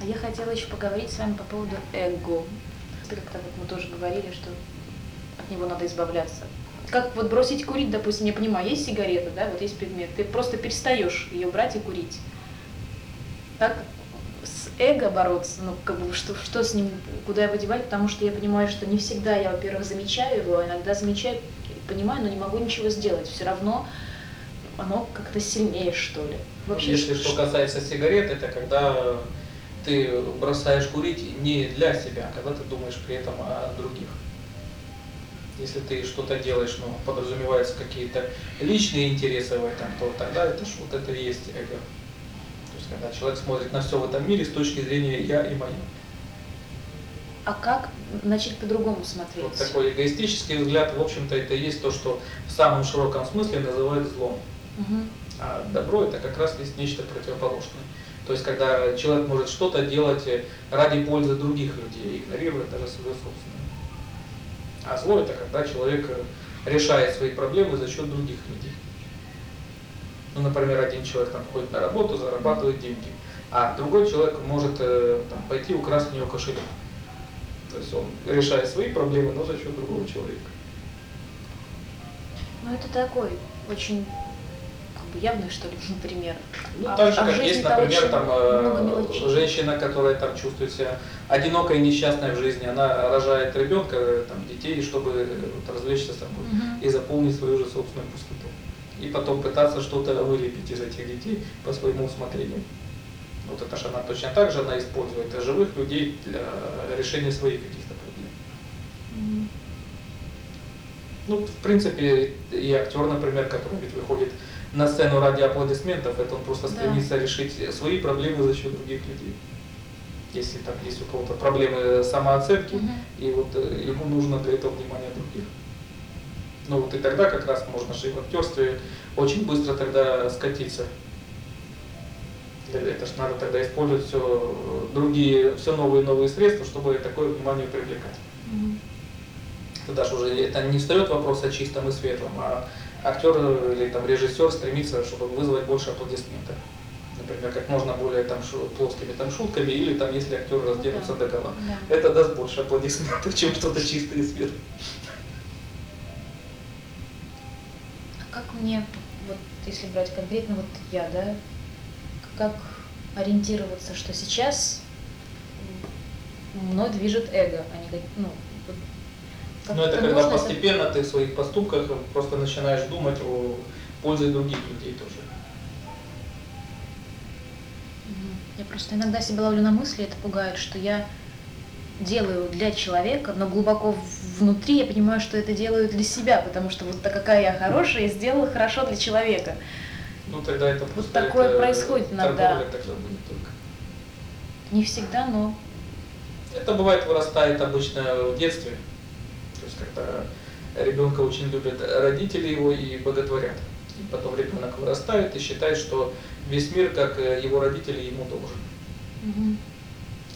А я хотела еще поговорить с вами по поводу эго. Как-то вот мы тоже говорили, что от него надо избавляться. Как вот бросить курить, допустим, я понимаю, есть сигарета, да, вот есть предмет, ты просто перестаешь ее брать и курить. Как с эго бороться, ну, как бы, что, что с ним, куда его девать, потому что я понимаю, что не всегда я, во-первых, замечаю его, а иногда замечаю, понимаю, но не могу ничего сделать. Все равно оно как-то сильнее, что ли. Вообще, Если что касается сигарет, это когда ты бросаешь курить не для себя, а когда ты думаешь при этом о других. Если ты что-то делаешь, но ну, подразумеваются какие-то личные интересы в этом, то тогда это ж вот это и есть эго. То есть когда человек смотрит на все в этом мире с точки зрения я и мое. А как начать по-другому смотреть? Вот такой эгоистический взгляд, в общем-то, это и есть то, что в самом широком смысле называют злом. Угу. А добро это как раз есть нечто противоположное. То есть, когда человек может что-то делать ради пользы других людей, игнорируя даже свою собственную. А зло это когда человек решает свои проблемы за счет других людей. Ну, например, один человек там ходит на работу, зарабатывает деньги, а другой человек может э, там, пойти украсть у него кошелек. То есть он решает свои проблемы, но за счет другого человека. Ну это такой очень бы явный, что ли, пример. Ну, а, так же, а как есть, например, там, э, женщина, которая там чувствует себя одинокой и несчастной в жизни, она рожает ребенка, там, детей, чтобы вот, развлечься собой угу. и заполнить свою же собственную пустоту. И потом пытаться что-то вылепить из этих детей по своему усмотрению. Вот это же она точно так же, она использует живых людей для решения своих каких-то проблем. Угу. Ну, в принципе, и актер, например, который ведь выходит на сцену ради аплодисментов, это он просто стремится да. решить свои проблемы за счет других людей. Если там есть у кого-то проблемы самооценки, угу. и вот э, ему нужно для этого внимание других. Ну вот и тогда как раз можно же и в актерстве очень быстро тогда скатиться. Это ж надо тогда использовать все другие, все новые и новые средства, чтобы такое внимание привлекать. Угу. Это даже уже это не встает вопрос о чистом и светлом, а актер или там режиссер стремится, чтобы вызвать больше аплодисментов. Например, как можно более там плоскими там шутками, или там если актер разденутся да. до гола. Да. Это даст больше аплодисментов, чем что-то чистое и светлое. А как мне, вот если брать конкретно вот я, да, как ориентироваться, что сейчас мной движет эго, а не ну, но это когда постепенно ты в своих поступках просто начинаешь думать о пользе других людей тоже. Я просто иногда себя ловлю на мысли, это пугает, что я делаю для человека, но глубоко внутри я понимаю, что это делаю для себя, потому что вот какая я хорошая, я сделала хорошо для человека. Ну тогда это Вот такое это происходит иногда. Тогда будет только. Не всегда, но. Это бывает вырастает обычно в детстве есть когда ребенка очень любят родители его и боготворят. И потом ребенок вырастает и считает, что весь мир, как э, его родители, ему должен. Угу.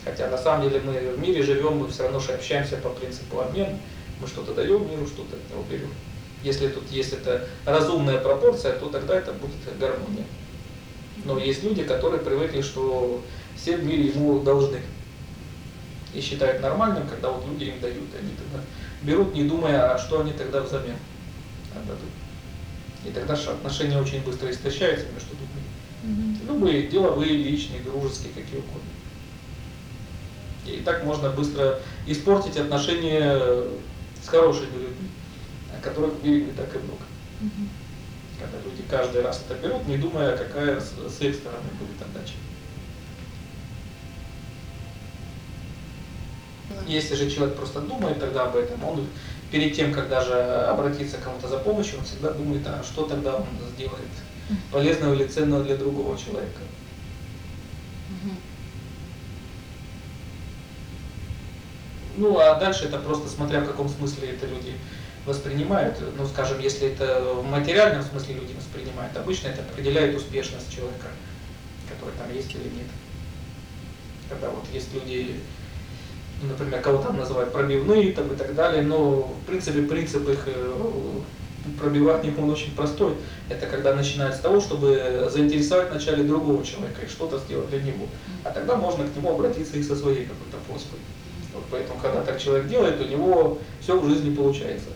Хотя на самом деле мы в мире живем, мы все равно же общаемся по принципу обмена. Мы что-то даем миру, что-то от него берем. Если тут есть эта разумная пропорция, то тогда это будет гармония. Но есть люди, которые привыкли, что все в мире ему должны. И считают нормальным, когда вот люди им дают, они тогда берут, не думая, а что они тогда взамен отдадут. И тогда же отношения очень быстро истощаются между людьми. Угу. Любые, деловые, личные, дружеские, какие угодно. И так можно быстро испортить отношения с хорошими людьми, которых в мире не так и много. Угу. Когда люди каждый раз это берут, не думая, какая с, с их стороны будет отдача. Если же человек просто думает тогда об этом, он перед тем, как даже обратиться к кому-то за помощью, он всегда думает, а что тогда он сделает полезного или ценного для другого человека. Ну, а дальше это просто смотря в каком смысле это люди воспринимают. Ну, скажем, если это в материальном смысле люди воспринимают, обычно это определяет успешность человека, который там есть или нет. Когда вот есть люди, например, кого там называют пробивные там, и так далее, но в принципе принцип их э, пробивание он очень простой. Это когда начинают с того, чтобы заинтересовать вначале другого человека и что-то сделать для него. А тогда можно к нему обратиться и со своей какой-то просьбой. Вот поэтому, когда так человек делает, у него все в жизни получается.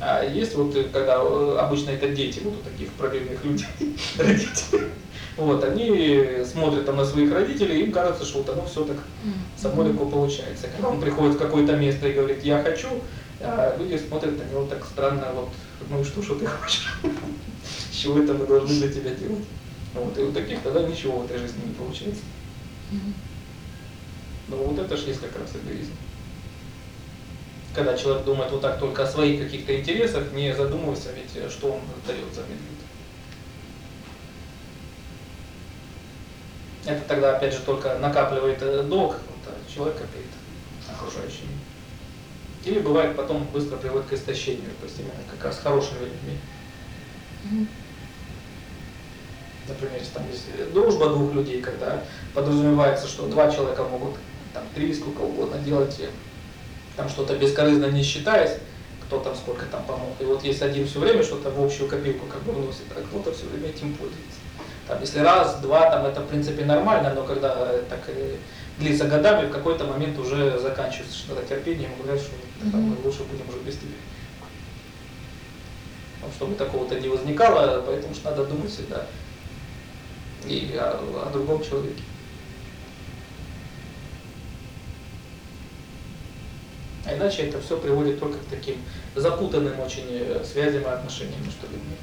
А есть вот, э, когда э, обычно это дети вот у таких пробивных людей, родители. Вот, они смотрят там на своих родителей, им кажется, что вот оно все так само легко получается. Когда он приходит в какое-то место и говорит, я хочу, а люди смотрят на него так странно, вот, ну и что, что ты хочешь? С чего это мы должны для тебя делать? Вот, и у таких тогда ничего в этой жизни не получается. Ну вот это же есть как раз эгоизм. Когда человек думает вот так только о своих каких-то интересах, не задумываясь, ведь э, что он дает взамен. Это тогда, опять же, только накапливает э, долг, вот, а человек копит окружающим. Или бывает потом быстро приводит к истощению, то есть именно как раз с хорошими людьми. Например, если там есть дружба двух людей, когда подразумевается, что два человека могут там три сколько угодно делать, э, там что-то бескорыстно не считаясь, кто там сколько там помог. И вот есть один все время что-то в общую копилку как бы вносит, а кто-то все время этим пользуется. Там, если раз, два, там это в принципе нормально, но когда так длится годами, в какой-то момент уже заканчивается что-то терпением, говорят, что там, мы лучше будем уже без тебя. Ну, чтобы такого-то не возникало, поэтому что надо думать всегда и о, о другом человеке. А иначе это все приводит только к таким запутанным очень э, связям и отношениям между людьми.